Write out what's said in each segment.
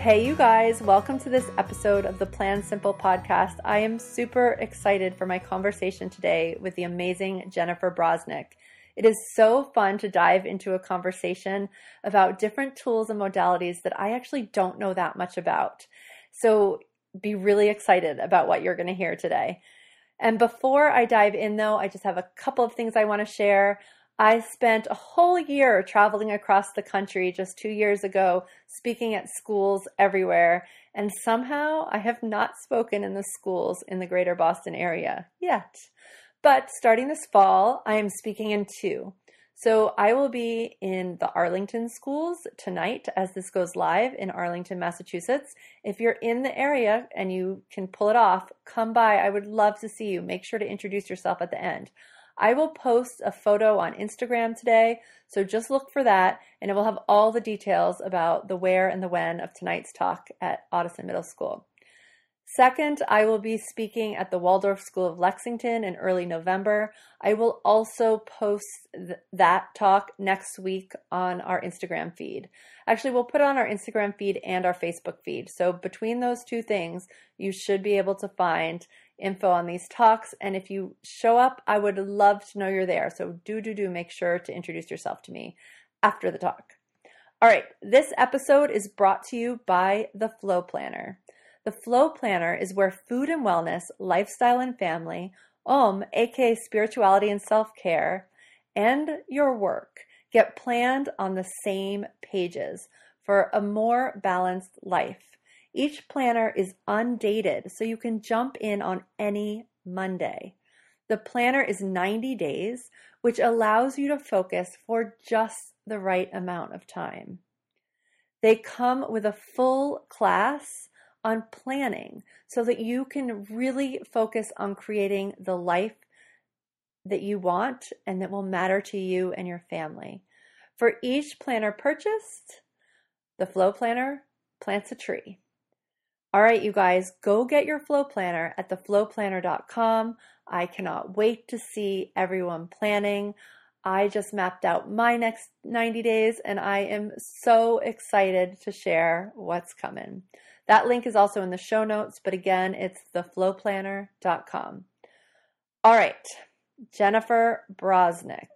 Hey, you guys, welcome to this episode of the Plan Simple podcast. I am super excited for my conversation today with the amazing Jennifer Brosnick. It is so fun to dive into a conversation about different tools and modalities that I actually don't know that much about. So be really excited about what you're going to hear today. And before I dive in, though, I just have a couple of things I want to share. I spent a whole year traveling across the country just two years ago, speaking at schools everywhere, and somehow I have not spoken in the schools in the greater Boston area yet. But starting this fall, I am speaking in two. So I will be in the Arlington schools tonight as this goes live in Arlington, Massachusetts. If you're in the area and you can pull it off, come by. I would love to see you. Make sure to introduce yourself at the end. I will post a photo on Instagram today, so just look for that, and it will have all the details about the where and the when of tonight's talk at Ottoson Middle School. Second, I will be speaking at the Waldorf School of Lexington in early November. I will also post th- that talk next week on our Instagram feed. Actually, we'll put it on our Instagram feed and our Facebook feed. So, between those two things, you should be able to find info on these talks. And if you show up, I would love to know you're there. So, do, do, do make sure to introduce yourself to me after the talk. All right, this episode is brought to you by the Flow Planner. The Flow Planner is where food and wellness, lifestyle and family, Om, aka spirituality and self care, and your work get planned on the same pages for a more balanced life. Each planner is undated, so you can jump in on any Monday. The planner is 90 days, which allows you to focus for just the right amount of time. They come with a full class on planning so that you can really focus on creating the life that you want and that will matter to you and your family. For each planner purchased, the Flow Planner plants a tree. All right, you guys, go get your Flow Planner at theflowplanner.com. I cannot wait to see everyone planning. I just mapped out my next 90 days and I am so excited to share what's coming. That link is also in the show notes, but again, it's theflowplanner.com. All right, Jennifer Brosnick.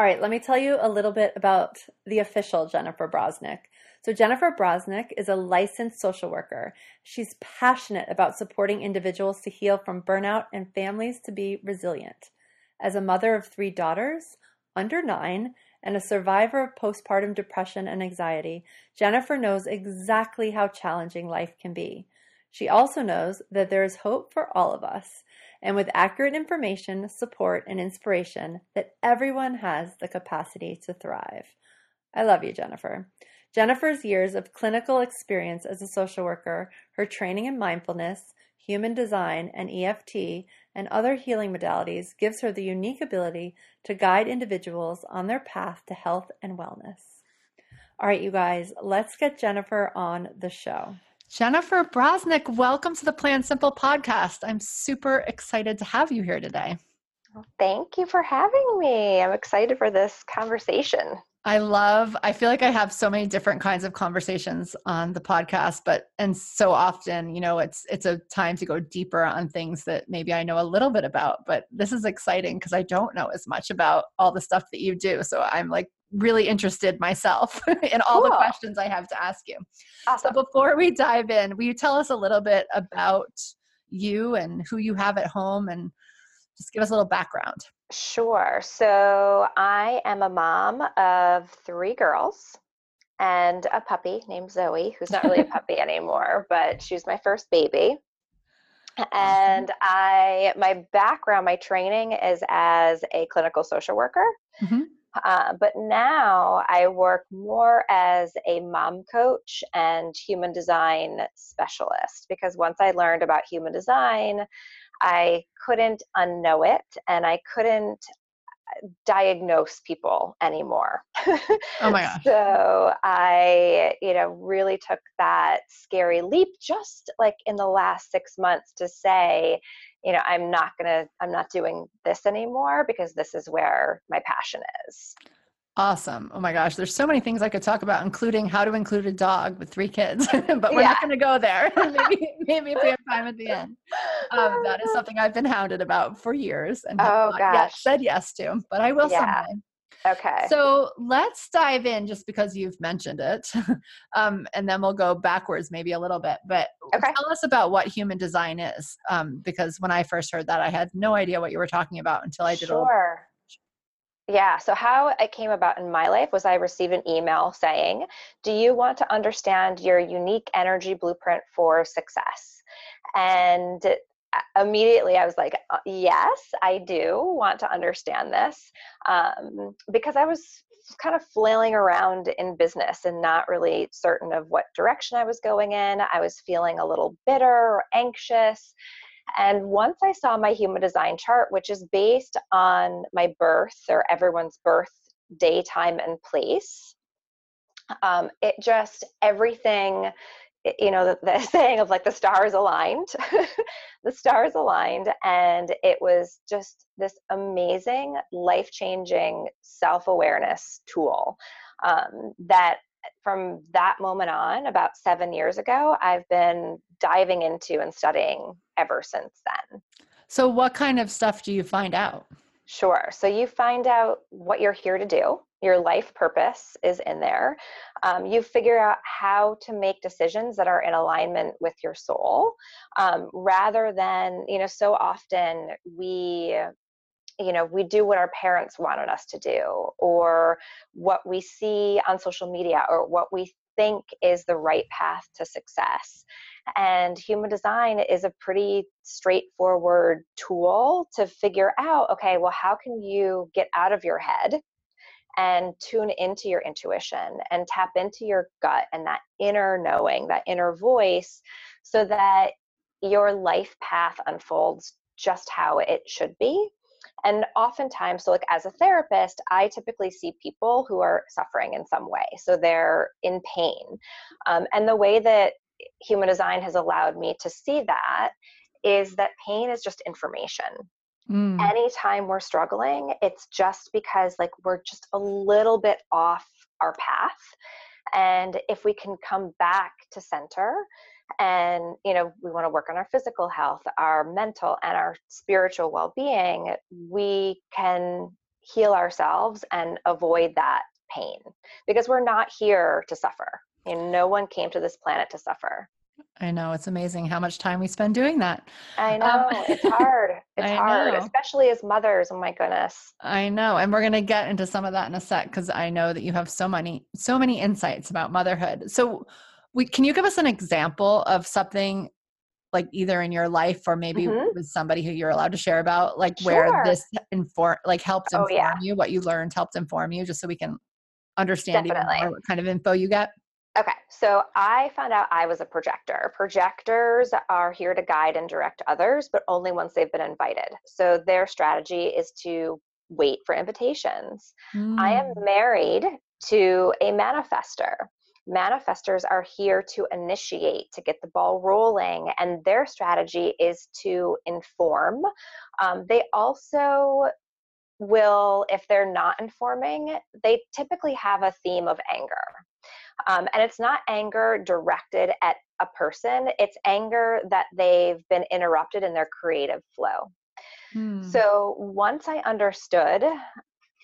All right, let me tell you a little bit about the official Jennifer Brosnick. So, Jennifer Brosnick is a licensed social worker. She's passionate about supporting individuals to heal from burnout and families to be resilient. As a mother of three daughters, under nine, and a survivor of postpartum depression and anxiety, Jennifer knows exactly how challenging life can be. She also knows that there is hope for all of us, and with accurate information, support, and inspiration, that everyone has the capacity to thrive. I love you, Jennifer. Jennifer's years of clinical experience as a social worker, her training in mindfulness, human design, and EFT, and other healing modalities gives her the unique ability to guide individuals on their path to health and wellness. All right, you guys, let's get Jennifer on the show. Jennifer Brosnick, welcome to the Plan Simple podcast. I'm super excited to have you here today. thank you for having me. I'm excited for this conversation. I love, I feel like I have so many different kinds of conversations on the podcast, but, and so often, you know, it's, it's a time to go deeper on things that maybe I know a little bit about, but this is exciting because I don't know as much about all the stuff that you do. So I'm like really interested myself in all cool. the questions I have to ask you. Awesome. So before we dive in, will you tell us a little bit about you and who you have at home and just give us a little background? Sure. So I am a mom of three girls and a puppy named Zoe, who's not really a puppy anymore, but she was my first baby. and I my background, my training is as a clinical social worker. Mm-hmm. Uh, but now I work more as a mom coach and human design specialist because once I learned about human design, I couldn't unknow it and I couldn't diagnose people anymore. Oh my gosh. so I, you know, really took that scary leap just like in the last six months to say, you know, I'm not gonna, I'm not doing this anymore because this is where my passion is. Awesome. Oh my gosh. There's so many things I could talk about, including how to include a dog with three kids, but we're yeah. not going to go there. maybe, maybe if we have time at the end. Um, that is something I've been hounded about for years and oh, gosh. said yes to, but I will yeah. someday. Okay. So let's dive in just because you've mentioned it. um, and then we'll go backwards maybe a little bit. But okay. tell us about what human design is. Um, because when I first heard that, I had no idea what you were talking about until I did sure. Yeah. So, how it came about in my life was I received an email saying, Do you want to understand your unique energy blueprint for success? And immediately I was like, uh, Yes, I do want to understand this. Um, because I was kind of flailing around in business and not really certain of what direction I was going in. I was feeling a little bitter or anxious. And once I saw my human design chart, which is based on my birth or everyone's birth day, time, and place, um, it just everything, you know, the, the saying of like the stars aligned, the stars aligned, and it was just this amazing, life changing self awareness tool um, that from that moment on, about seven years ago, I've been diving into and studying ever since then. So, what kind of stuff do you find out? Sure. So, you find out what you're here to do. Your life purpose is in there. Um, you figure out how to make decisions that are in alignment with your soul um, rather than, you know, so often we you know we do what our parents wanted us to do or what we see on social media or what we think is the right path to success. And human design is a pretty straightforward tool to figure out okay well how can you get out of your head and tune into your intuition and tap into your gut and that inner knowing that inner voice so that your life path unfolds just how it should be and oftentimes, so like as a therapist, I typically see people who are suffering in some way. So they're in pain. Um, and the way that human design has allowed me to see that is that pain is just information. Mm. Anytime we're struggling, it's just because like we're just a little bit off our path. And if we can come back to center and you know we want to work on our physical health our mental and our spiritual well-being we can heal ourselves and avoid that pain because we're not here to suffer and no one came to this planet to suffer I know it's amazing how much time we spend doing that. I um, know um, it's hard. It's I hard, know. especially as mothers. Oh my goodness. I know, and we're going to get into some of that in a sec because I know that you have so many, so many insights about motherhood. So, we, can you give us an example of something like either in your life or maybe mm-hmm. with somebody who you're allowed to share about like sure. where this inform like helped inform oh, yeah. you what you learned helped inform you just so we can understand what kind of info you get okay so i found out i was a projector projectors are here to guide and direct others but only once they've been invited so their strategy is to wait for invitations mm. i am mm. married to a manifestor manifestors are here to initiate, to get the ball rolling, and their strategy is to inform. Um, they also will, if they're not informing, they typically have a theme of anger. Um, and it's not anger directed at a person, it's anger that they've been interrupted in their creative flow. Hmm. So once I understood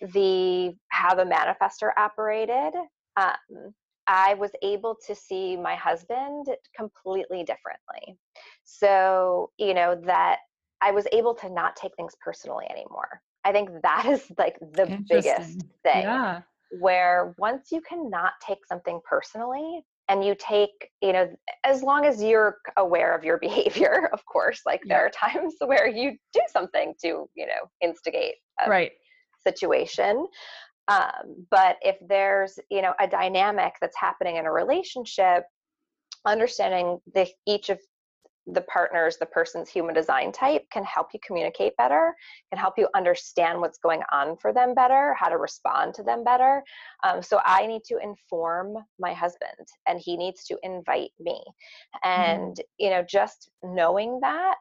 the how the manifestor operated, um, I was able to see my husband completely differently. So, you know, that I was able to not take things personally anymore. I think that is like the biggest thing. Yeah. Where once you cannot take something personally, and you take you know as long as you're aware of your behavior of course like yeah. there are times where you do something to you know instigate a right situation um, but if there's you know a dynamic that's happening in a relationship understanding the each of the partners, the person's human design type can help you communicate better, can help you understand what's going on for them better, how to respond to them better. Um, so I need to inform my husband, and he needs to invite me. Mm-hmm. And, mm-hmm. you know, just knowing that,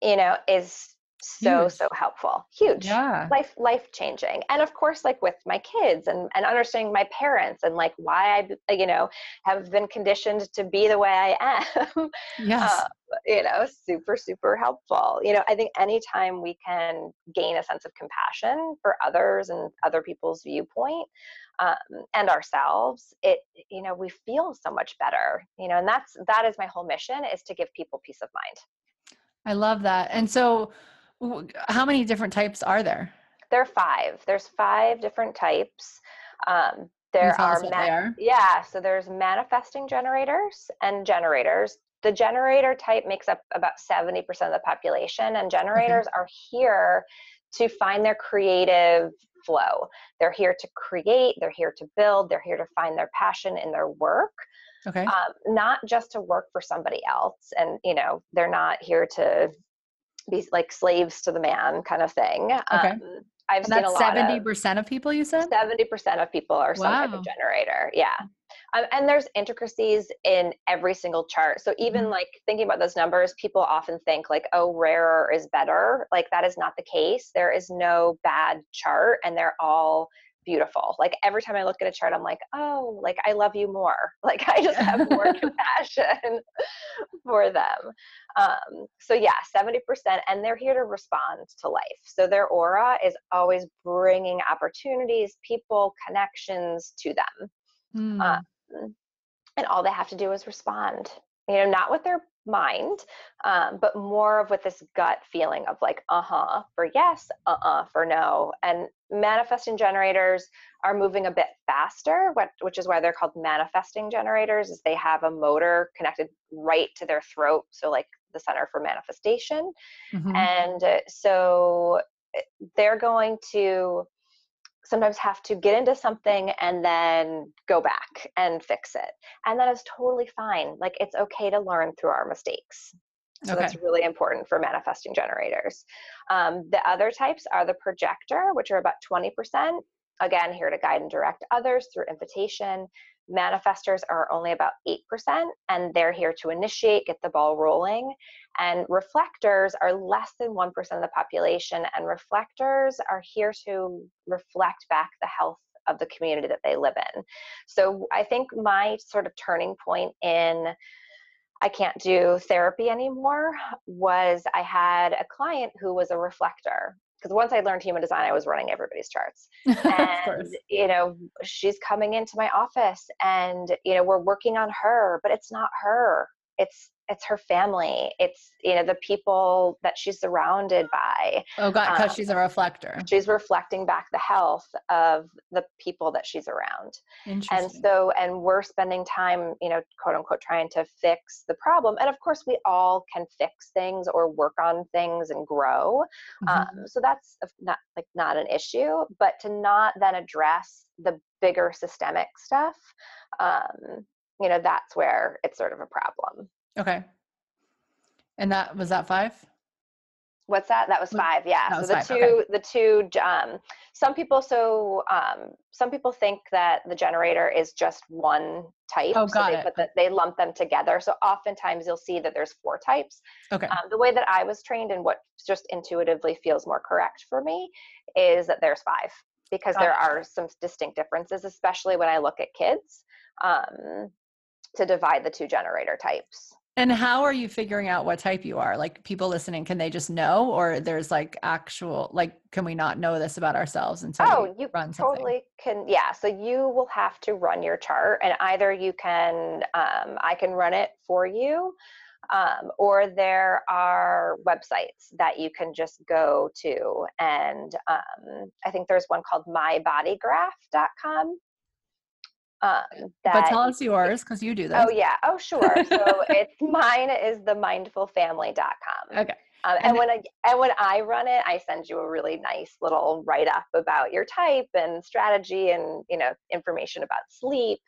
you know, is so Huge. so helpful. Huge. Yeah. Life life changing. And of course like with my kids and and understanding my parents and like why i you know have been conditioned to be the way i am yes. uh, you know super super helpful. You know i think anytime we can gain a sense of compassion for others and other people's viewpoint um, and ourselves it you know we feel so much better you know and that's that is my whole mission is to give people peace of mind. I love that. And so how many different types are there? There are five. There's five different types. Um, there are, ma- are, yeah. So there's manifesting generators and generators. The generator type makes up about 70% of the population, and generators okay. are here to find their creative flow. They're here to create, they're here to build, they're here to find their passion in their work. Okay. Um, not just to work for somebody else. And, you know, they're not here to be like slaves to the man kind of thing. Okay. Um, I've and seen that's seventy percent of people. You said seventy percent of people are some wow. type of generator. Yeah, um, and there's intricacies in every single chart. So even mm-hmm. like thinking about those numbers, people often think like, oh, rarer is better. Like that is not the case. There is no bad chart, and they're all beautiful. Like every time I look at a chart, I'm like, oh, like I love you more. Like I just have more compassion for them. Um, so yeah, 70%, and they're here to respond to life. So their aura is always bringing opportunities, people, connections to them. Mm. Um, and all they have to do is respond. You know, not with their mind, um, but more of with this gut feeling of like, uh huh, for yes, uh uh, for no. And manifesting generators are moving a bit faster, what which is why they're called manifesting generators, is they have a motor connected right to their throat. So, like the center for manifestation. Mm-hmm. And uh, so eh, they're going to sometimes have to get into something and then go back and fix it. And that is totally fine. Like it's okay to learn through our mistakes. So okay. that's really important for manifesting generators. Um, the other types are the projector, which are about 20%. Again, here to guide and direct others through invitation. Manifestors are only about 8%, and they're here to initiate, get the ball rolling. And reflectors are less than 1% of the population, and reflectors are here to reflect back the health of the community that they live in. So I think my sort of turning point in I can't do therapy anymore was I had a client who was a reflector because once I learned human design, I was running everybody's charts. And, you know, she's coming into my office and, you know, we're working on her, but it's not her. It's it's her family. It's you know the people that she's surrounded by oh god because um, she's a reflector. she's reflecting back the health of the people that she's around. And so and we're spending time you know quote unquote trying to fix the problem. And of course we all can fix things or work on things and grow. Mm-hmm. um, so that's not like not an issue. But to not then address the bigger systemic stuff um, you know that's where it's sort of a problem Okay. And that was that five? What's that? That was five. Yeah. That so the five. two, okay. the two. Um, some people so um, some people think that the generator is just one type. Oh, got so they it. Put the, they lump them together. So oftentimes you'll see that there's four types. Okay. Um, the way that I was trained and what just intuitively feels more correct for me is that there's five because got there it. are some distinct differences, especially when I look at kids, um, to divide the two generator types. And how are you figuring out what type you are? Like people listening, can they just know, or there's like actual like, can we not know this about ourselves until oh, you run totally can. Yeah, so you will have to run your chart, and either you can, um, I can run it for you, um, or there are websites that you can just go to, and um, I think there's one called mybodygraph.com Um, but tell us yours because you do that. Oh yeah. Oh sure. So it's mine is the mindfulfamily.com. Okay. Um, and, when I and when I run it, I send you a really nice little write up about your type and strategy and you know information about sleep.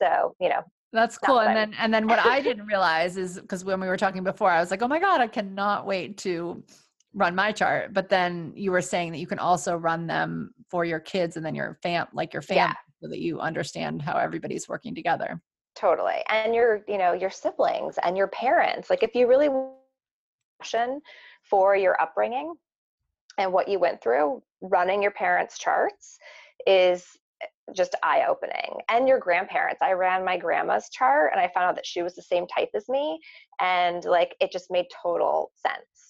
So you know that's cool. And then and then what I didn't realize is because when we were talking before, I was like, oh my god, I cannot wait to run my chart. But then you were saying that you can also run them for your kids and then your fam like your family yeah. So that you understand how everybody's working together. Totally. And your, you know, your siblings and your parents. Like if you really question for your upbringing and what you went through, running your parents' charts is eh, just eye opening. And your grandparents. I ran my grandma's chart and I found out that she was the same type as me. And like it just made total sense.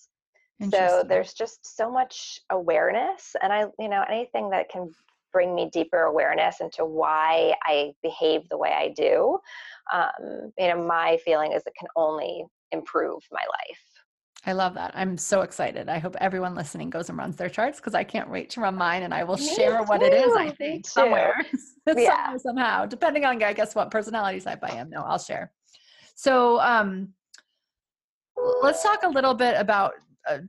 So there's just so much awareness. And I, you know, anything that can bring me deeper awareness into why I behave the way I do, um, you know, my feeling is it can only improve my life. I love that. I'm so excited. I hope everyone listening goes and runs their charts because I can't wait to run mine and I will Me share too. what it is, I think, somewhere. yeah. somehow, depending on, I guess, what personality type I am. No, I'll share. So, um, let's talk a little bit about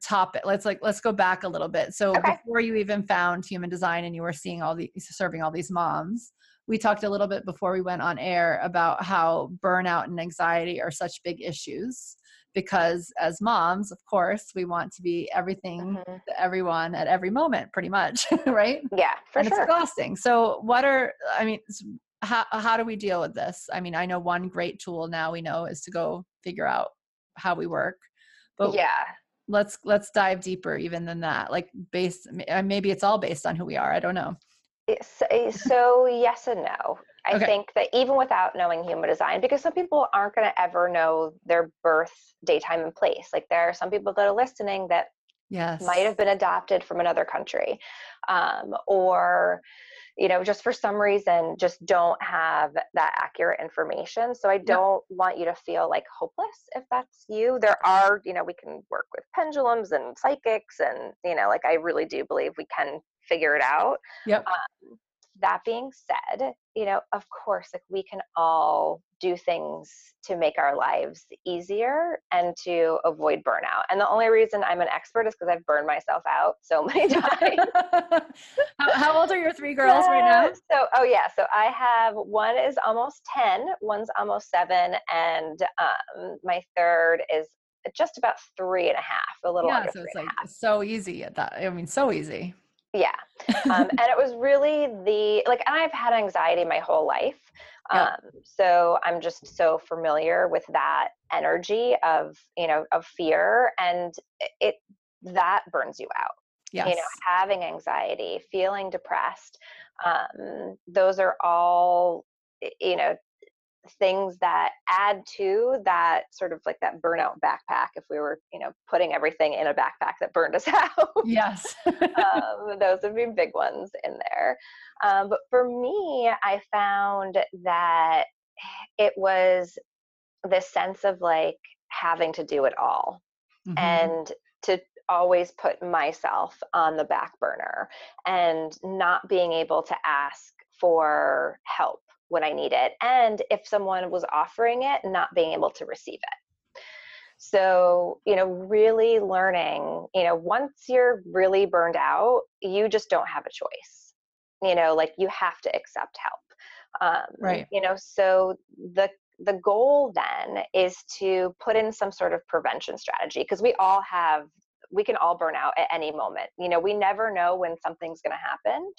topic. Let's like, let's go back a little bit. So okay. before you even found human design and you were seeing all these, serving all these moms, we talked a little bit before we went on air about how burnout and anxiety are such big issues because as moms, of course, we want to be everything mm-hmm. to everyone at every moment, pretty much, right? Yeah, for and sure. It's exhausting. So, what are I mean? How how do we deal with this? I mean, I know one great tool now we know is to go figure out how we work, but yeah, let's let's dive deeper even than that. Like based, uh, maybe it's all based on who we are. I don't know. It's, eh, so yes and no. I okay. think that even without knowing human design, because some people aren't going to ever know their birth daytime and place. Like there are some people that are listening that yes. might have been adopted from another country, um, or you know, just for some reason, just don't have that accurate information. So I don't yep. want you to feel like hopeless if that's you. There are, you know, we can work with pendulums and psychics, and you know, like I really do believe we can figure it out. Yep. Um, that being said, you know, of course, like we can all do things to make our lives easier and to avoid burnout. And the only reason I'm an expert is because I've burned myself out so many times. how, how, old are your three girls right now? So, oh yeah, so I have one is almost 10, one's almost seven, and um, my third is just about three and a half, a little yeah, under so it's like so easy at that. I mean, so easy yeah. Um, and it was really the like and i've had anxiety my whole life um, so i'm just so familiar with that energy of you know of fear and it that burns you out. Yes. you know having anxiety feeling depressed um, those are all you know things that add to that sort of like that burnout backpack if we were you know putting everything in a backpack that burned us out. Yes. Um, those would be big ones in there. Um, but for me i found that it was this sense of like having to do it all mm-hmm. and to always put myself on the back burner and not being able to ask for help when I need it, and if someone was offering it, not being able to receive it. So, you know, really learning, you know, once you're really burned out, you just don't have a choice. You know, like you have to accept help. Um, right. You know, so the the goal then is to put in some sort of prevention strategy because we all have we can all burn out at any moment. You know, we never know when something's going to happen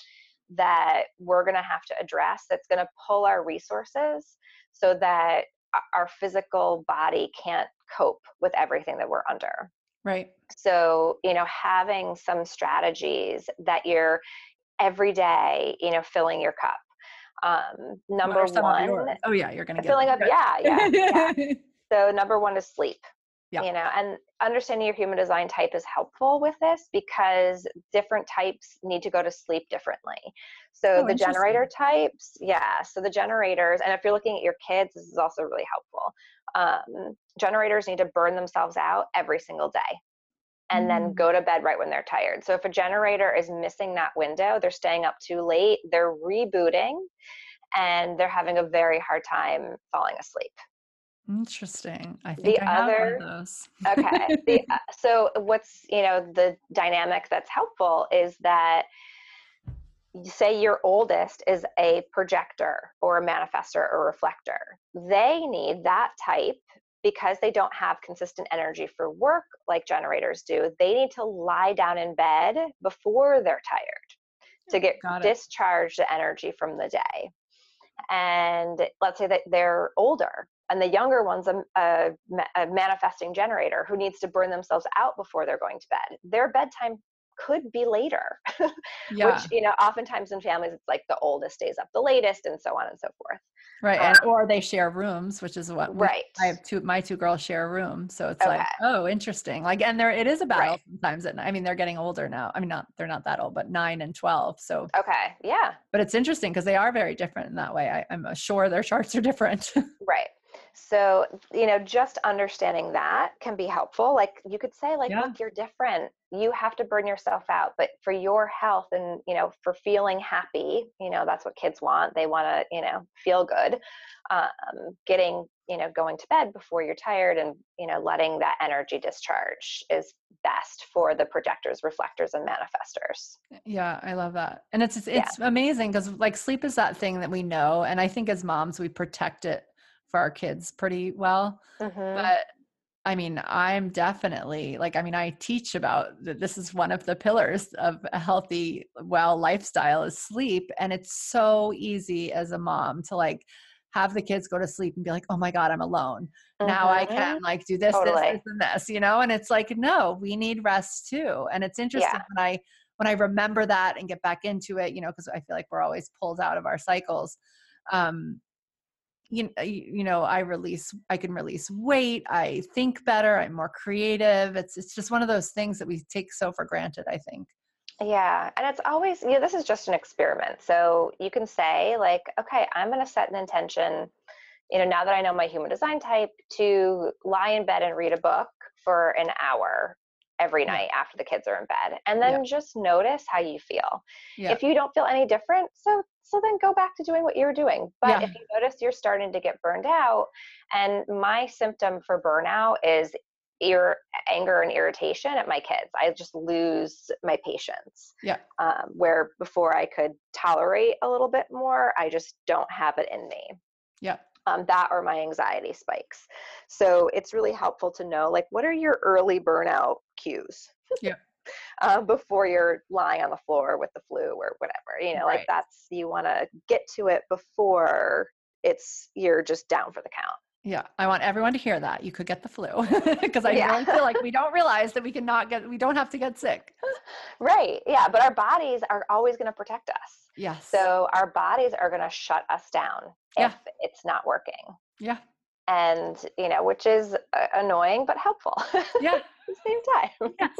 that we're going to have to address that's going to pull our resources so that our physical body can't cope with everything that we're under. Right. So, you know, having some strategies that you're every day, you know, filling your cup. Um, number one. Oh yeah, you're gonna filling up. Yeah, yeah, yeah. so number one is sleep yeah. you know and understanding your human design type is helpful with this because different types need to go to sleep differently so oh, the generator types yeah so the generators and if you're looking at your kids this is also really helpful um, generators need to burn themselves out every single day and mm. then go to bed right when they're tired so if a generator is missing that window they're staying up too late they're rebooting and they're having a very hard time falling asleep. Interesting. I think the I other, those. okay. The, uh, so what's you know the dynamic that's helpful is that say your oldest is a projector or a manifestor or reflector. They need that type because they don't have consistent energy for work like generators do. They need to lie down in bed before they're tired to get discharge the energy from the day. And let's say that they're older and the younger one's a, a, a, manifesting generator who needs to burn themselves out before they're going to bed. Their bedtime could be later, yeah. which you know oftentimes in families it's like the oldest stays up the latest and so on and so forth. Right, um, and, or they share rooms, which is what right. I have two. My two girls share a room, so it's okay. like oh, interesting. Like, and there it is a battle right. sometimes. At, I mean, they're getting older now. I mean, not they're not that old, but nine and twelve. So okay, yeah. But it's interesting because they are very different in that way. I, I'm sure their charts are different. right. So, you know, just understanding that can be helpful. Like you could say, like, yeah. look, you're different. You have to burn yourself out. But for your health and, you know, for feeling happy, you know, that's what kids want. They want to, you know, feel good. Um, getting, you know, going to bed before you're tired and, you know, letting that energy discharge is best for the projectors, reflectors, and manifestors. Yeah, I love that. And it's, it's yeah. amazing because like sleep is that thing that we know. And I think as moms, we protect it for our kids pretty well. Mm-hmm. But I mean, I'm definitely like, I mean, I teach about that this is one of the pillars of a healthy, well lifestyle is sleep. And it's so easy as a mom to like have the kids go to sleep and be like, oh my God, I'm alone. Mm-hmm. Now I mm-hmm. can like do this, totally. this, this, and this, you know? And it's like, no, we need rest too. And it's interesting yeah. when I when I remember that and get back into it, you know, because I feel like we're always pulled out of our cycles. Um, you, uh, you know i release i can release weight i think better i'm more creative it's it's just one of those things that we take so for granted i think. Yeah and it's always you know this is just an experiment so you can say like okay i'm going to set an intention you know now that i know my human design type to lie in bed and read a book for an hour every night after the kids are in bed and then yeah. just notice how you feel. Yeah. if you don't feel any different so so then go back to doing what you're doing. But yeah. if you notice you're starting to get burned out and my symptom for burnout is ear anger and irritation at my kids. I just lose my patience yeah. um, where before i could tolerate a little bit more i just don't have it in me. Yeah um, that or my anxiety spikes. So it's really helpful to know like what are your early burnout cues? Yeah. uh, before you're lying on the floor with the flu or whatever, you know, right. like that's you want to get to it before it's you're just down for the count. Yeah, I want everyone to hear that. You could get the flu because I yeah. really feel like we don't realize that we cannot get, we don't have to get sick. Right. Yeah. But our bodies are always going to protect us. Yes. So our bodies are going to shut us down if yeah. it's not working. Yeah. And, you know, which is uh, annoying but helpful. Yeah. At the same time. Yes.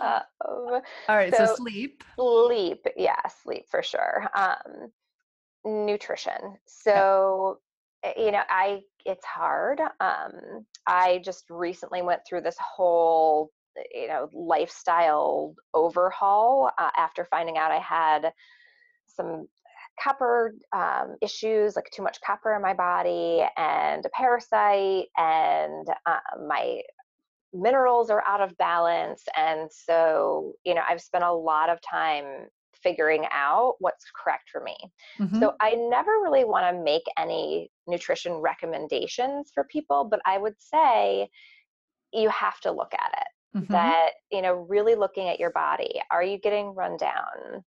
Um, All right. So, so, sleep. Sleep. Yeah. Sleep for sure. Um, nutrition. So, you know i it's hard um i just recently went through this whole eh, you know lifestyle overhaul uh, after finding out i had some copper um, issues like too much copper in my body and a parasite and uh, my minerals are out of balance. And so you know i've spent a lot of time figuring out what's correct for me. Mm-hmm. So I never really want to make any nutrition recommendations for people, but I would say you have to look at it. Mm-hmm. That, you know, really looking at your body. Are you getting run down?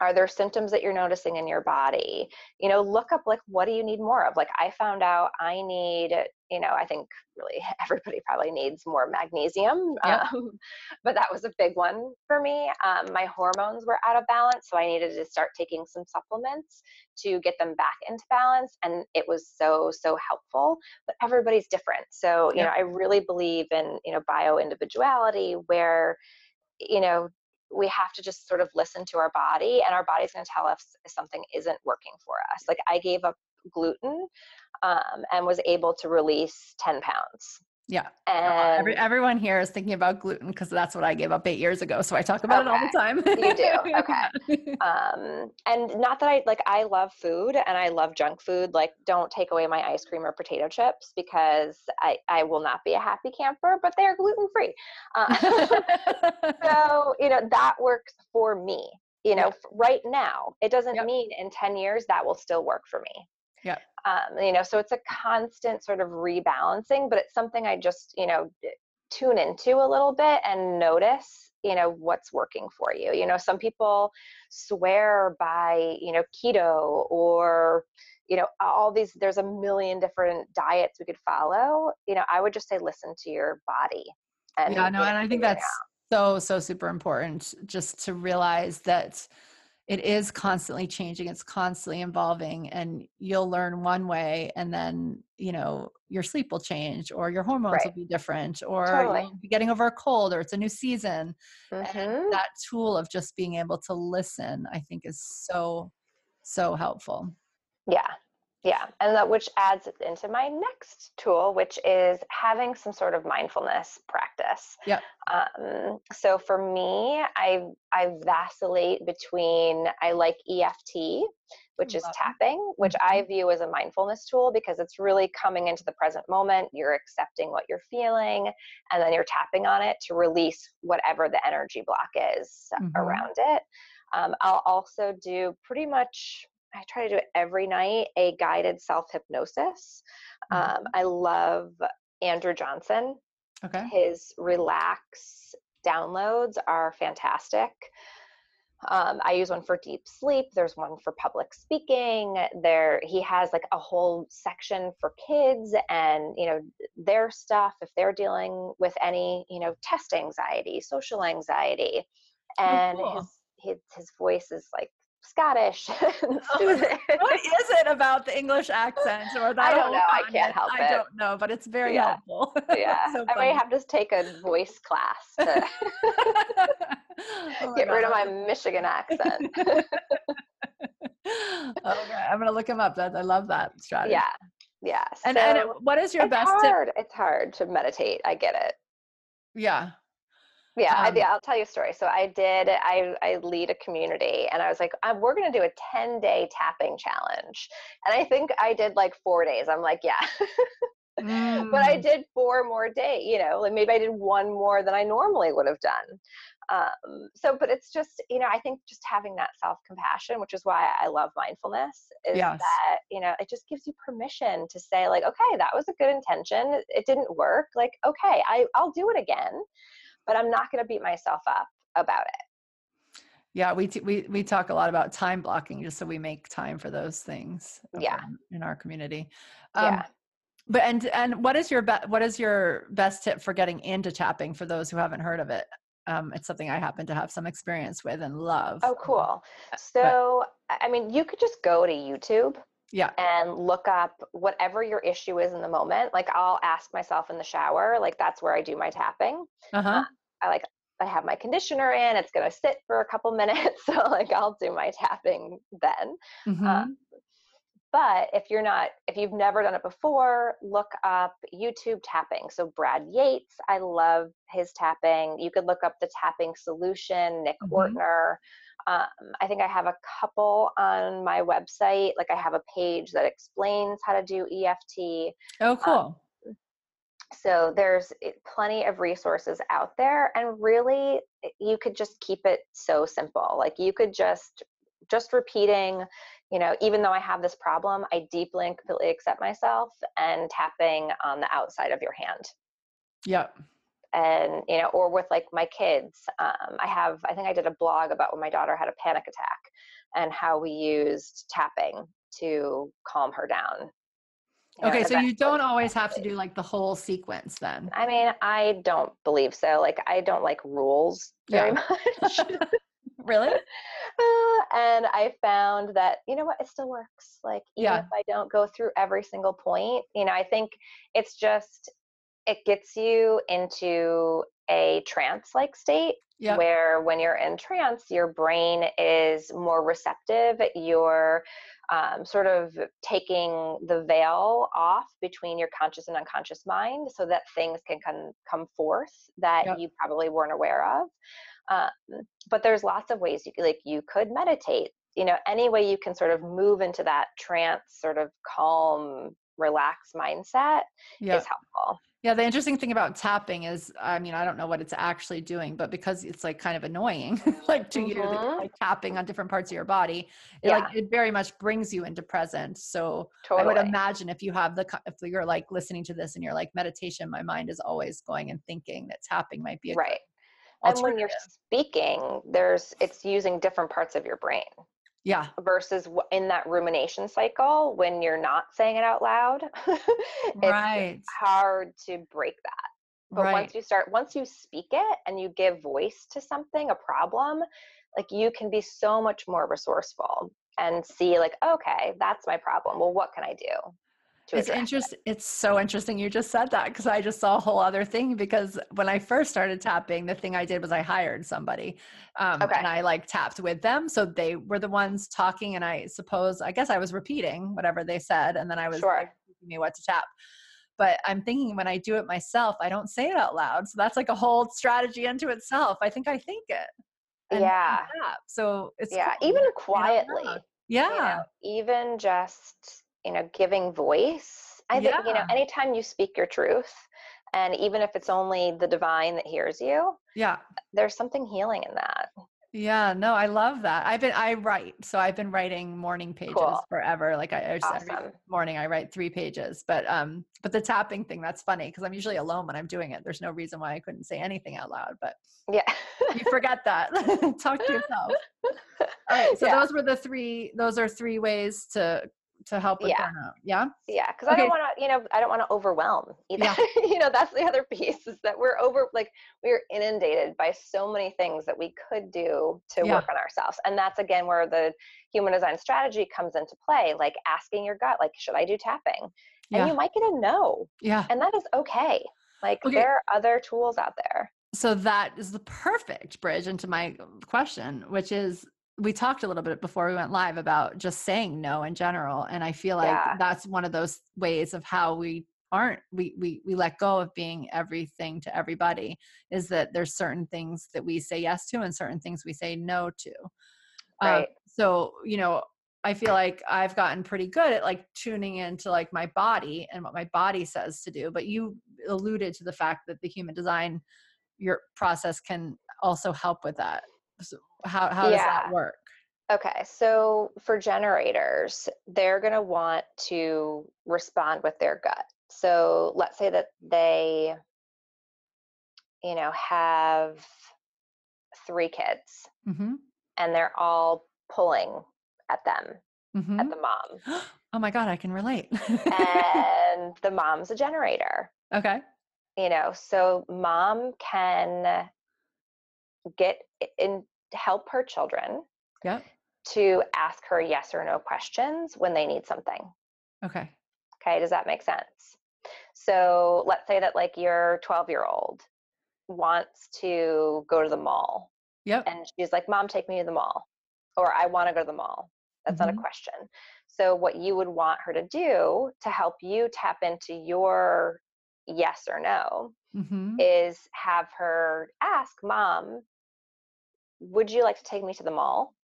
Are there symptoms that you're noticing in your body you know look up like what do you need more of like i found out i need you know i think really everybody probably needs more magnesium yep. um, but that was a big one for me um, my hormones were out of balance so i needed to start taking some supplements to get them back into balance and it was so so helpful but everybody's different so you yep. know i really believe in you know bio individuality where you know we have to just sort of listen to our body and our body's going to tell us if something isn't working for us. Like i gave up gluten um, and was able to release 10 pounds Yeah. And Every, everyone here is thinking about gluten because that's what I gave up eight years ago. So I talk about it all the time. you do. Okay. um, and not that I like, I love food and I love junk food. Like, don't take away my ice cream or potato chips because I, I will not be a happy camper, but they're gluten free. Uh, so, you know, that works for me. You know, Yeah. right now, it doesn't Yep. mean in 10 years that will still work for me. Yeah. Um, you know, so it's a constant sort of rebalancing, but it's something I just, you know, tune into a little bit and notice, you know, what's working for you. You know, some people swear by, you know, keto or, you know, all these, there's a million different diets we could follow. You know, I would just say listen to your body. And yeah, no, and I think that's so, so super important just to realize that it is constantly changing, it's constantly evolving, and you'll learn one way, and then, you know, your sleep will change, or your hormones will be different, or Totally. you'll be getting over a cold, or it's a new season. Mhm. that tool of just being able to listen, I think, is so, so helpful. Yeah. Yeah. And that which adds into my next tool, which is having some sort of mindfulness practice. Yeah. Um, so for me, I I vacillate between I like EFT, which is tapping, which I view as a mindfulness tool because it's really coming into the present moment. You're accepting what you're feeling, and then you're tapping on it to release whatever the energy block is Mhm. around it. Um, I'll also do pretty much I try to do it every night, a guided self hypnosis. Um, I love Andrew Johnson. Okay. His relax downloads are fantastic. Um, I use one for deep sleep. There's one for public speaking. There, he has like a whole section for kids and you know their stuff if they're dealing with any you know test anxiety, social anxiety, and cool. his, his his voice is like Scottish. and what is it about the English accent or that I don't know, I can't help I don't know, but it's very Yeah. helpful. yeah, So I may have to take a voice class to Oh get rid of my Michigan accent. okay, I'm gonna look him up. That I love that strategy. yeah, yeah. And, so and what is your best tip? hard. It's hard to meditate. I get it. Yeah. Yeah, I, Um, yeah, I'll tell you a story. So I did. I I lead a community, and I was like, i we're going to do a ten day tapping challenge, and I think I did like four days. I'm like, yeah, but I Mm. did four more days. You know, like maybe I did one more than I normally would have done. Um, so, but it's just you know, I think just having that self compassion, which is why I love mindfulness, is Yes. that you know it just gives you permission to say like, okay, that was a good intention. It, it didn't work. Like, okay, I I'll do it again, but I'm not going to beat myself up about it. Yeah, we, t- we we talk a lot about time blocking, just so we make time for those things. Yeah. um, in our community. Um, yeah. But and and what is your be- what is your best tip for getting into tapping for those who haven't heard of it? Um, it's something I happen to have some experience with and love. Oh, cool. So, I I mean, you could just go to YouTube Yeah. and look up whatever your issue is in the moment. Like, I'll ask myself in the shower, like, that's where I do my tapping. Uh huh. I like, I have my conditioner in, it's going to sit for a couple minutes. So, like, I'll do my tapping then. Mhm. uh, But if you're not, if you've never done it before, look up YouTube tapping. So Brad Yates, I love his tapping. You could look up the tapping solution, Nick Mhm. Ortner. Um, I think I have a couple on my website. Like I have a page that explains how to do EFT. oh, cool. So there's eh, plenty of resources out there, and really, eh, you could just keep it so simple. Like you could just just repeating, you know, even though I have this problem, I deeply and completely accept myself, and tapping on the outside of your hand. yep. And you know, or with like my kids, um, I have. I think I did a blog about when my daughter had a panic attack, and how we used tapping to calm her down. Okay, so you don't always have to do like the whole sequence then. I mean, I don't believe so. Like, I don't like rules very much. really? Uh, and I found that, you know what, it still works. Like, even Yeah. if I don't go through every single point, you know, I think it's just, it gets you into a trance like state Yeah. where when you're in trance, your brain is more receptive. You're um, sort of taking the veil off between your conscious and unconscious mind so that things can come, come forth that Yep. you probably weren't aware of. Um, but there's lots of ways you like you could meditate. You know, any way you can sort of move into that trance, sort of calm, relaxed mindset Yeah. is helpful. Yeah, the interesting thing about tapping is, I mean, I don't know what it's actually doing, but because it's like kind of annoying, like to you, you're, Mhm. like tapping on different parts of your body, it Yeah. like it very much brings you into present. So I would imagine if you have the, if you're like listening to this and you're like meditation, my mind is always going and thinking that tapping might be a right. And when you're speaking, there's it's using different parts of your brain. Yeah, versus in that rumination cycle when you're not saying it out loud it's right, hard to break that. But right. once you start once you speak it and you give voice to something a problem like you can be so much more resourceful and see like okay that's my problem. Well what can i do it's interesting it's so interesting you just said that because i just saw a whole other thing because when i first started tapping the thing i did was i hired somebody um, Okay. and i like tapped with them so they were the ones talking and i suppose i guess i was repeating whatever they said and then i was Sure. like, teaching me what to tap but i'm thinking when i do it myself i don't say it out loud so that's like a whole strategy unto itself i think i think it Yeah. tap. so it's yeah cool. even quietly yeah you know, even just you know giving voice i think you know anytime you speak your truth and even if it's only the divine that hears you yeah there's something healing in that Yeah, no, I love that. I've been I write, so I've been writing morning pages Cool. forever. Like I, just every morning I write three pages. But um, but the tapping thing that's funny because I'm usually alone when I'm doing it. There's no reason why I couldn't say anything out loud. But yeah you forget that. Talk to yourself. All right. So yeah those were the three. Those are three ways to to help with Yeah. burnout. Yeah. yeah because i don't want to you know i don't want to overwhelm either Yeah. you know that's the other piece is that we're over like we're inundated by so many things that we could do to Yeah. work on ourselves and that's again where the human design strategy comes into play like asking your gut like should i do tapping and Yeah. you might get a no Yeah. and that is okay like Okay. there are other tools out there so that is the perfect bridge into my um, question which is we talked a little bit before we went live about just saying no in general and i feel like Yeah. that's one of those ways of how we aren't we, we we let go of being everything to everybody is that there's certain things that we say yes to and certain things we say no to Um, Right. so you know i feel like i've gotten pretty good at like tuning into like my body and what my body says to do but you alluded to the fact that the human design your process can also help with that so how, how does that work Okay, so for generators, they're going to want to respond with their gut. So let's say that they, you know, have three kids mm-hmm. and they're all pulling at them, Mm-hmm. at the mom. oh my god i can relate and the mom's a generator, okay you know, so mom can get in help her children yep to ask her yes or no questions when they need something. okay Okay, does that make sense? So let's say that like your 12 year old wants to go to the mall yep and she's like, Mom, take me to the mall. Or I want to go to the mall. That's not Mhm. a question. So, what you would want her to do to help you tap into your yes or no mm-hmm. is have her ask, Mom, would you like to take me to the mall?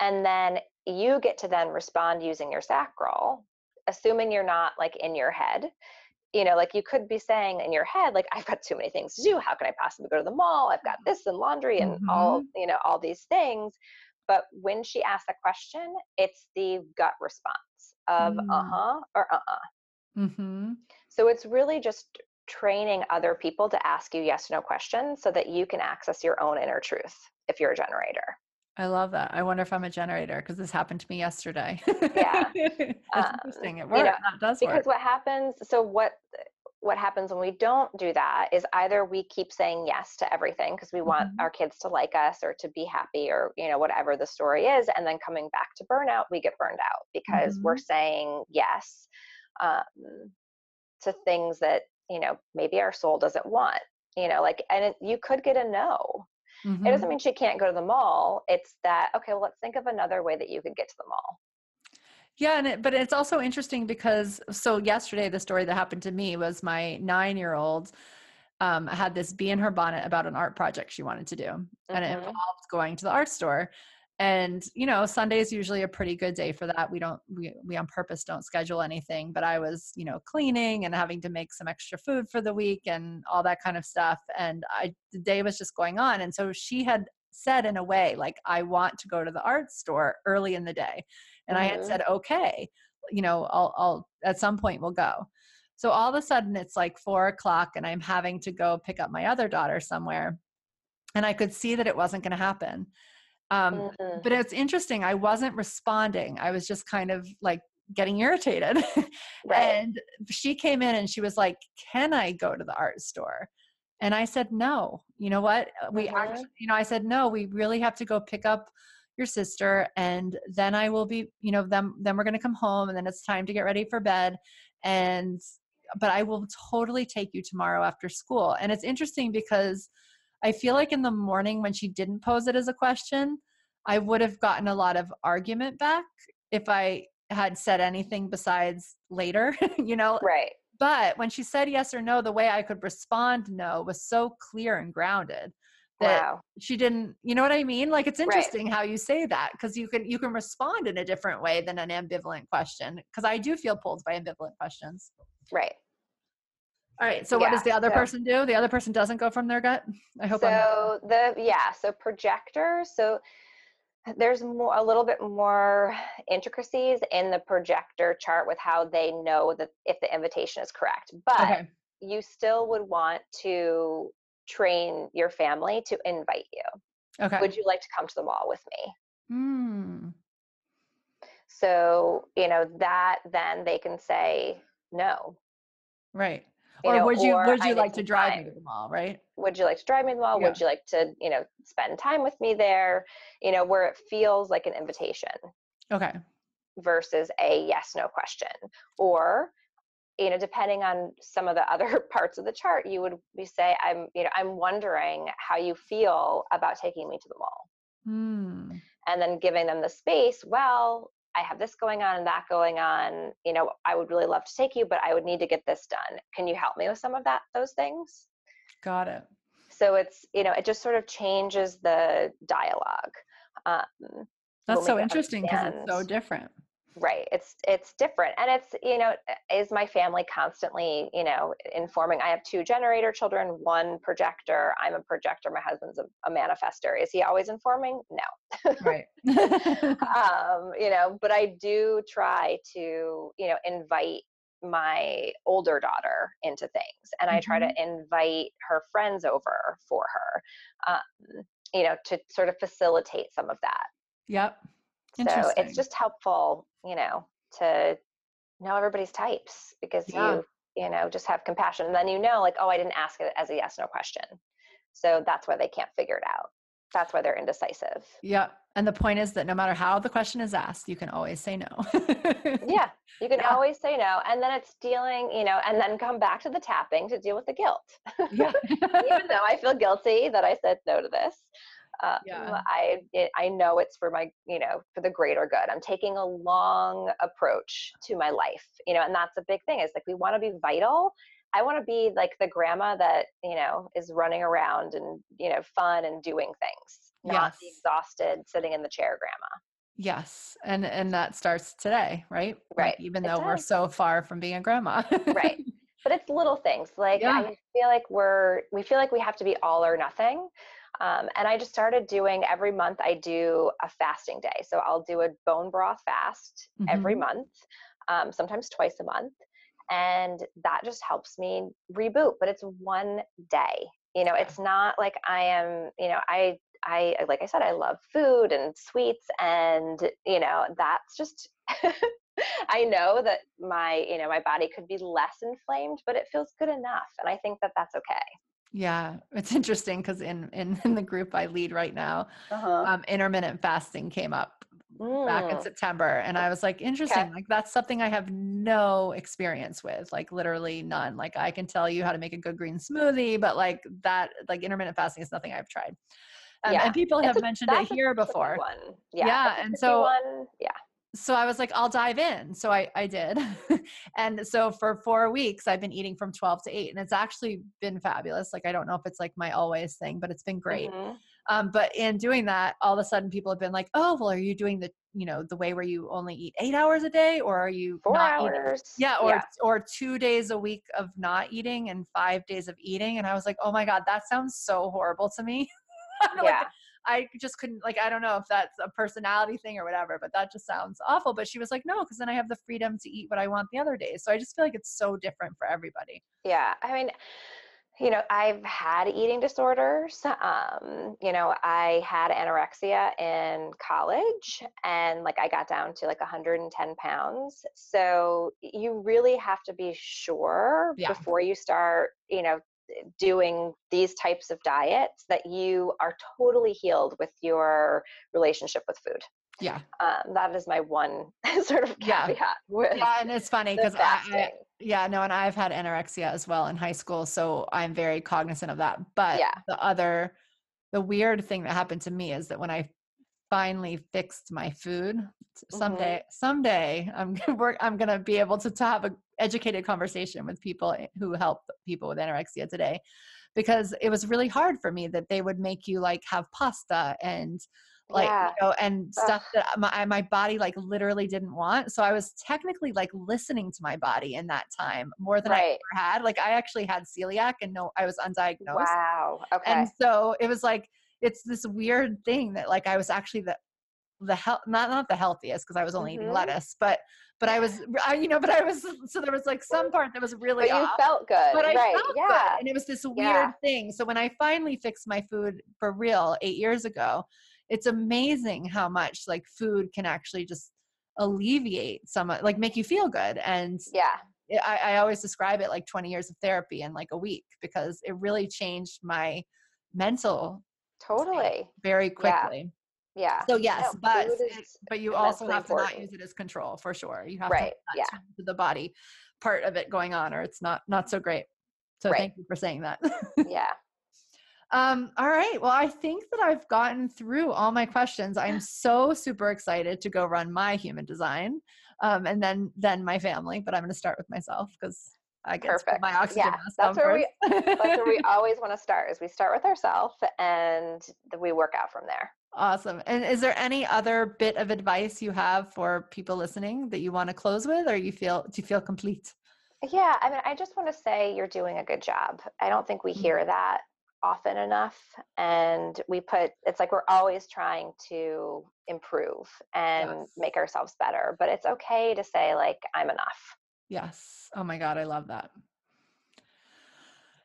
And then you get to then respond using your sacral, assuming you're not like in your head. You know, like you could be saying in your head, like, I've got too many things to do. How can I possibly go to the mall? I've got this and laundry and all, you know, all these things. But when she asks a question, it's the gut response of Mm. uh huh or uh uh mm-hmm. So it's really just training other people to ask you yes or no questions so that you can access your own inner truth if you're a generator. I love that. I wonder if I'm a generator because this happened to me yesterday. Yeah. Um, interesting. It you works. know, that does Because work. what happens so what what happens when we don't do that is either we keep saying yes to everything because we want Mhm. our kids to like us or to be happy or you know whatever the story is and then coming back to burnout we get burned out because we're saying yes um, to things that you know maybe our soul doesn't want you know like and it, you could get a no Mhm. It doesn't mean she can't go to the mall. It's that, okay, well, let's think of another way that you could get to the mall. Yeah, and it, but it's also interesting because so yesterday the story that happened to me was my nine year old um, had this bee in her bonnet about an art project she wanted to do, and it Mhm. involved going to the art store. And you know, Sunday is usually a pretty good day for that. We don't we we on purpose don't schedule anything, but I was you know cleaning and having to make some extra food for the week and all that kind of stuff. And I the day was just going on, and so she had said in a way like I want to go to the art store early in the day and I had Mhm. said, okay, you know, I'll, I'll, at some point we'll go. So all of a sudden it's like four o'clock and I'm having to go pick up my other daughter somewhere. And I could see that it wasn't going to happen. Um, Mhm. But it's interesting. I wasn't responding. I was just kind of like getting irritated. Right. and she came in and she was like, can I go to the art store? And I said, no. You know what? We Mhm. actually, you know, I said, no, we really have to go pick up your sister and then I will be, you know, then then we're going to come home and then it's time to get ready for bed and but I will totally take you tomorrow after school. And it's interesting because I feel like in the morning when she didn't pose it as a question, I would have gotten a lot of argument back if I had said anything besides later, you know. right. But when she said yes or no, the way I could respond no was so clear and grounded that Wow. she didn't you know what i mean like it's Right. interesting how you say that because you can you can respond in a different way than an ambivalent question because i do feel pulled by ambivalent questions Right. All right so what does the other so- person do? The other person doesn't go from their gut? I hope i'm so the yeah so projector so there's more a little bit more intricacies in the projector chart with how they know that if the invitation is correct but okay. you still would want to train your family to invite you. Okay. Would you like to come to the mall with me? Hmm. so you know that then they can say no. Right or know, would you or would you need like to drive me to the mall right? Would you like to drive me to the mall? Yeah. would you like to you know spend time with me there? You know where it feels like an invitation. Okay. Versus a yes no question. Or you know depending on some of the other parts of the chart you would be say i'm you know i'm wondering how you feel about taking me to the mall. Hmm. and then giving them the space well i have this going on and that going on you know i would really love to take you but i would need to get this done. Can you help me with some of that those things? Got it. So it's you know it just sort of changes the dialogue um, that's so interesting because it's so different right it's it's different and it's you know is my family constantly you know informing i have two generator children one projector i'm a projector my husband's a, a manifestor. Is he always informing? No. Right. Um you know but i do try to you know invite my older daughter into things and i try to invite her friends over for her um you know to sort of facilitate some of that. Yep so it's just helpful, you know, to know everybody's types because Yeah. you, you know, just have compassion. And then you know, like, oh, I didn't ask it as a yes no question. So that's why they can't figure it out. That's why they're indecisive. Yep. And the point is that no matter how the question is asked, you can always say no. Yeah. You can Yeah. always say no. And then it's dealing, you know, and then come back to the tapping to deal with the guilt. Yeah. Even though I feel guilty that I said no to this. Um, Yeah. I it, I know it's for my you know for the greater good. I'm taking a long approach to my life, you know, and that's a big thing. Is like we want to be vital. I want to be like the grandma that you know is running around and you know fun and doing things, not the Yes. exhausted sitting in the chair grandma. Yes. And and that starts today, right? Like, Right. even It though we're so far from being a grandma. Right. But it's little things like Yeah. I feel like we're we feel like we have to be all or nothing. Um, and I just started doing every month I do a fasting day. So I'll do a bone broth fast every Mhm. month, um, sometimes twice a month. And that just helps me reboot. But it's one day. You know, it's not like I am, you know, I I like I said, I love food and sweets and you know, that's just I know that my, you know, my body could be less inflamed, but it feels good enough. And I think that that's okay. Yeah. It's interesting because in, in in the group I lead right now, Uh-huh. um, intermittent fasting came up back in Mm, September. And I was like, interesting. Like that's something I have no experience with, like literally none. Like I can tell you how to make a good green smoothie, but like that, like intermittent fasting is nothing I've tried. Um, Yeah. And people have a- mentioned it here before. Yeah. Yeah, and so- one. yeah. So I was like, I'll dive in. So I, I did. and so for four weeks, I've been eating from 12 to 8, and it's actually been fabulous. Like, I don't know if it's like my always thing, but it's been great. Mhm. Um, but in doing that, all of a sudden people have been like, oh, well, are you doing the, you know, the way where you only eat eight hours a day or are you Four not eating? hours. Yeah, or yeah. or two days a week of not eating and five days of eating. And I was like, oh my God, that sounds so horrible to me. Like, yeah. I just couldn't like I don't know if that's a personality thing or whatever, but that just sounds awful. But she was like, no, because then I have the freedom to eat what I want the other days. So I just feel like it's so different for everybody. Yeah, I mean, you know, I've had eating disorders. Um, you know, I had anorexia in college and like I got down to like 110 pounds. So you really have to be sure Yeah. before you start, you know, doing these types of diets that you are totally healed with your relationship with food. Yeah. Um, that is my one sort of Yeah. caveat with Yeah, and it's funny because I. I yeah, no, and I've had anorexia as well in high school, so I'm very cognizant of that. But Yeah. the other the weird thing that happened to me is that when I finally fixed my food Mm-hmm. someday someday i'm gonna work i'm gonna be able to, to have an educated conversation with people who help people with anorexia today because it was really hard for me that they would make you like have pasta and like Yeah. you know and stuff that my, my body like literally didn't want so i was technically like listening to my body in that time more than i ever had like i actually had celiac and no i was undiagnosed Wow. Okay. and so it was like it's this weird thing that like I was actually the the health not not the healthiest because I was only eating Mhm. lettuce, but but I was I, you know but I was so there was like some part that was really but you off. felt good, but I right? felt good, yeah. and it was this weird Yeah. thing. So when I finally fixed my food for real eight years ago, it's amazing how much like food can actually just alleviate some like make you feel good and Yeah. I, I always describe it like 20 years of therapy in like a week because it really changed my mental Totally. very quickly. Yeah. So yes, No, but is but you also have to not use it as control for sure. You have Right, to yeah. have to the body part of it going on, or it's not not so great. So Right. thank you for saying that. Yeah. um, all right. Well, I think that I've gotten through all my questions. I'm so super excited to go run my human design, um, and then then my family. But I'm going to start with myself because I put Perfect. my oxygen Yeah, that's where we- That's where we always want to start. Is we start with ourselves and we work out from there. Awesome. And is there any other bit of advice you have for people listening that you want to close with, or you feel do you feel complete? Yeah. I mean, I just want to say you're doing a good job. I don't think we Mm. hear that often enough, and we put. It's like we're always trying to improve and Yes. make ourselves better. But it's okay to say like I'm enough. Yes. Oh my God, I love that.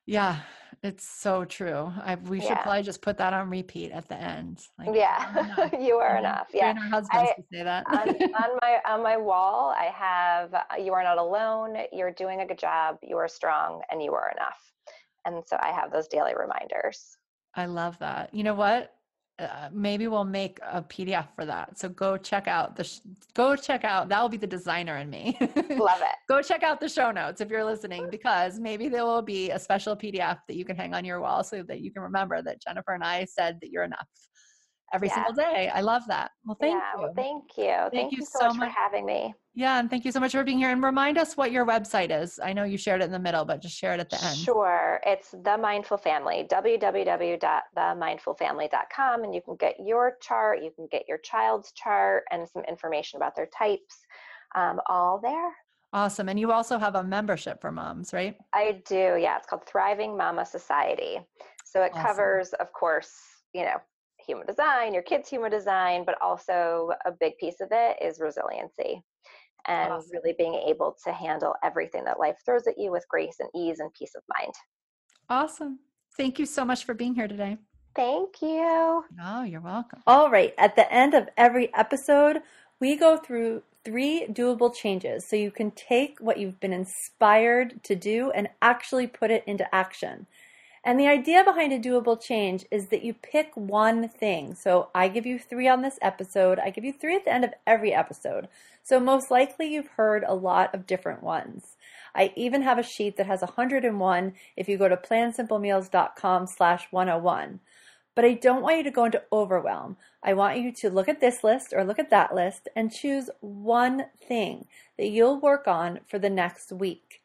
Yeah, it's so true. I we should Yeah. probably just put that on repeat at the end. Like, Yeah, "I'm you are enough. Yeah. Husbands I- to say that. on, on my on my wall i have uh, you are not alone you're doing a good job you are strong and you are enough and so i have those daily reminders I love that. You know what? Uh, maybe we'll make a PDF for that. So go check out the sh- go check out. That will be the designer in me. love it go check out the show notes if you're listening because maybe there will be a special PDF that you can hang on your wall so that you can remember that Jennifer and I said that you're enough every Yeah. single day. I love that. Well, thank yeah you. well thank you thank, you you so, so much, much. for having me yeah, and thank you so much for being here. And remind us what your website is. I know you shared it in the middle, but just share it at the end. sure it's the mindful family www.themindfulfamily.com and you can get your chart you can get your child's chart and some information about their types um, all there Awesome. And you also have a membership for moms, right? I do, yeah. It's called Thriving Mama Society. So it Awesome. covers, of course, you know, human design, your kids' human design, but also a big piece of it is resiliency and Awesome. really being able to handle everything that life throws at you with grace and ease and peace of mind. Awesome. Thank you so much for being here today. Thank you. Oh, you're welcome. All right, at the end of every episode, we go through three doable changes so you can take what you've been inspired to do and actually put it into action. And the idea behind a doable change is that you pick one thing. So I give you three on this episode, I give you three at the end of every episode. So most likely you've heard a lot of different ones. I even have a sheet that has 101 if you go to plansimplemeals.com slash 101. But I don't want you to go into overwhelm. I want you to look at this list or look at that list and choose one thing that you'll work on for the next week.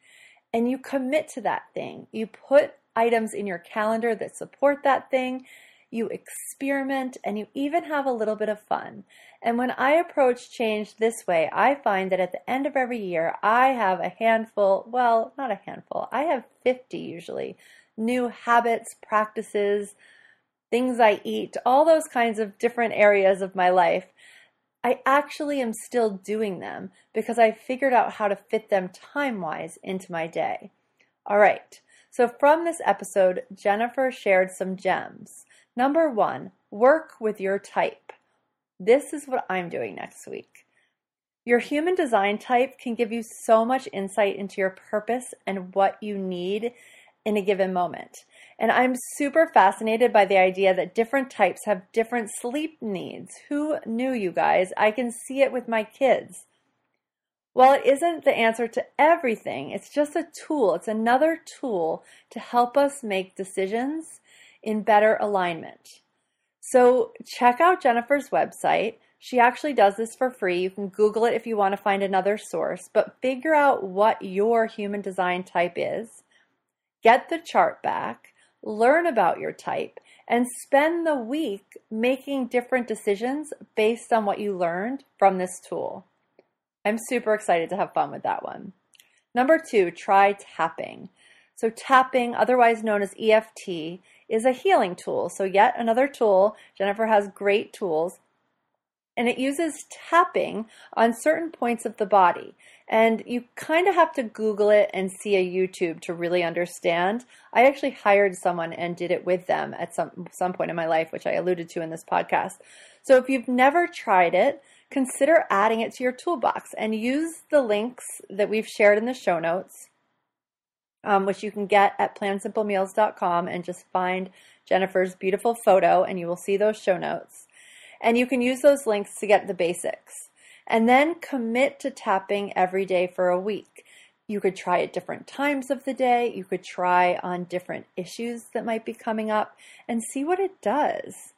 And you commit to that thing. You put items in your calendar that support that thing. You experiment and you even have a little bit of fun. And when I approach change this way, I find that at the end of every year, I have a handful, well, not a handful, I have 50 usually, new habits, practices, things I eat, all those kinds of different areas of my life. I actually am still doing them because I figured out how to fit them time wise into my day. All right, so from this episode, Jennifer shared some gems. Number one, work with your type. This is what I'm doing next week. Your human design type can give you so much insight into your purpose and what you need in a given moment. And I'm super fascinated by the idea that different types have different sleep needs. Who knew, you guys? I can see it with my kids. While it isn't the answer to everything, it's just a tool. It's another tool to help us make decisions in better alignment. So check out Jennifer's website. She actually does this for free. You can Google it if you want to find another source, but figure out what your human design type is. Get the chart back, learn about your type, and spend the week making different decisions based on what you learned from this tool. I'm super excited to have fun with that one. Number two, try tapping. So, tapping, otherwise known as EFT, is a healing tool. So, yet another tool. Jennifer has great tools. And it uses tapping on certain points of the body. And you kind of have to Google it and see a YouTube to really understand. I actually hired someone and did it with them at some, some point in my life, which I alluded to in this podcast. So, if you've never tried it, consider adding it to your toolbox and use the links that we've shared in the show notes um, which you can get at plansimplemeals.com and just find Jennifer's beautiful photo, and you will see those show notes. And you can use those links to get the basics. And then commit to tapping every day for a week. You could try at different times of the day. You could try on different issues that might be coming up and see what it does.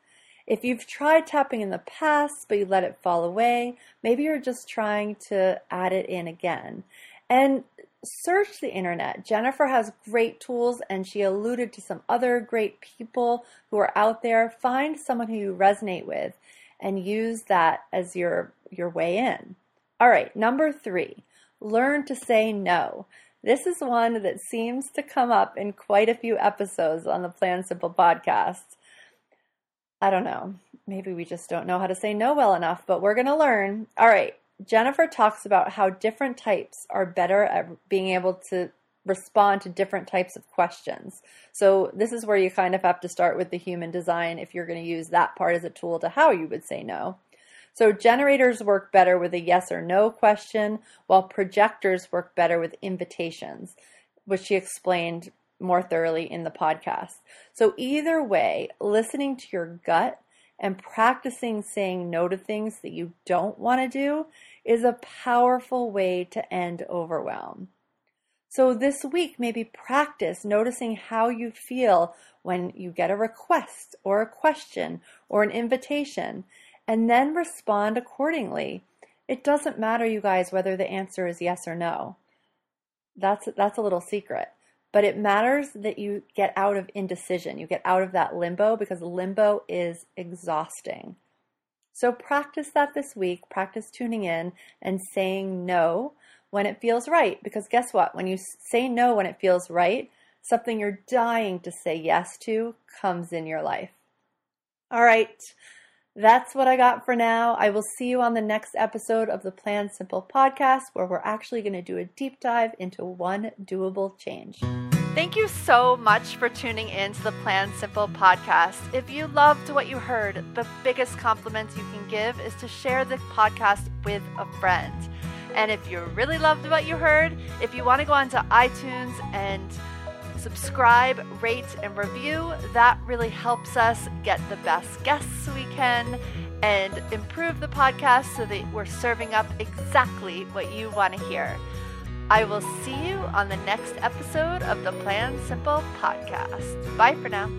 If you've tried tapping in the past but you let it fall away, maybe you're just trying to add it in again. And search the internet. Jennifer has great tools and she alluded to some other great people who are out there. Find someone who you resonate with and use that as your your way in. All right, number 3. Learn to say no. This is one that seems to come up in quite a few episodes on the Plan Simple podcast. I don't know. Maybe we just don't know how to say no well enough, but we're going to learn. All right, Jennifer talks about how different types are better at being able to respond to different types of questions. So, this is where you kind of have to start with the human design if you're going to use that part as a tool to how you would say no. So, generators work better with a yes or no question, while projectors work better with invitations, which she explained more thoroughly in the podcast. So, either way, listening to your gut and practicing saying no to things that you don't want to do is a powerful way to end overwhelm. So, this week, maybe practice noticing how you feel when you get a request or a question or an invitation, and then respond accordingly. It doesn't matter, you guys, whether the answer is yes or no. That's, that's a little secret. But it matters that you get out of indecision, you get out of that limbo because limbo is exhausting. So practice that this week. Practice tuning in and saying no when it feels right. Because guess what? When you say no when it feels right, something you're dying to say yes to comes in your life. All right. That's what I got for now. I will see you on the next episode of the Plan Simple podcast, where we're actually going to do a deep dive into one doable change. Thank you so much for tuning in to the Plan Simple podcast. If you loved what you heard, the biggest compliment you can give is to share the podcast with a friend. And if you really loved what you heard, if you want to go onto iTunes and subscribe, rate, and review. That really helps us get the best guests we can and improve the podcast so that we're serving up exactly what you want to hear. I will see you on the next episode of the Plan Simple podcast. Bye for now.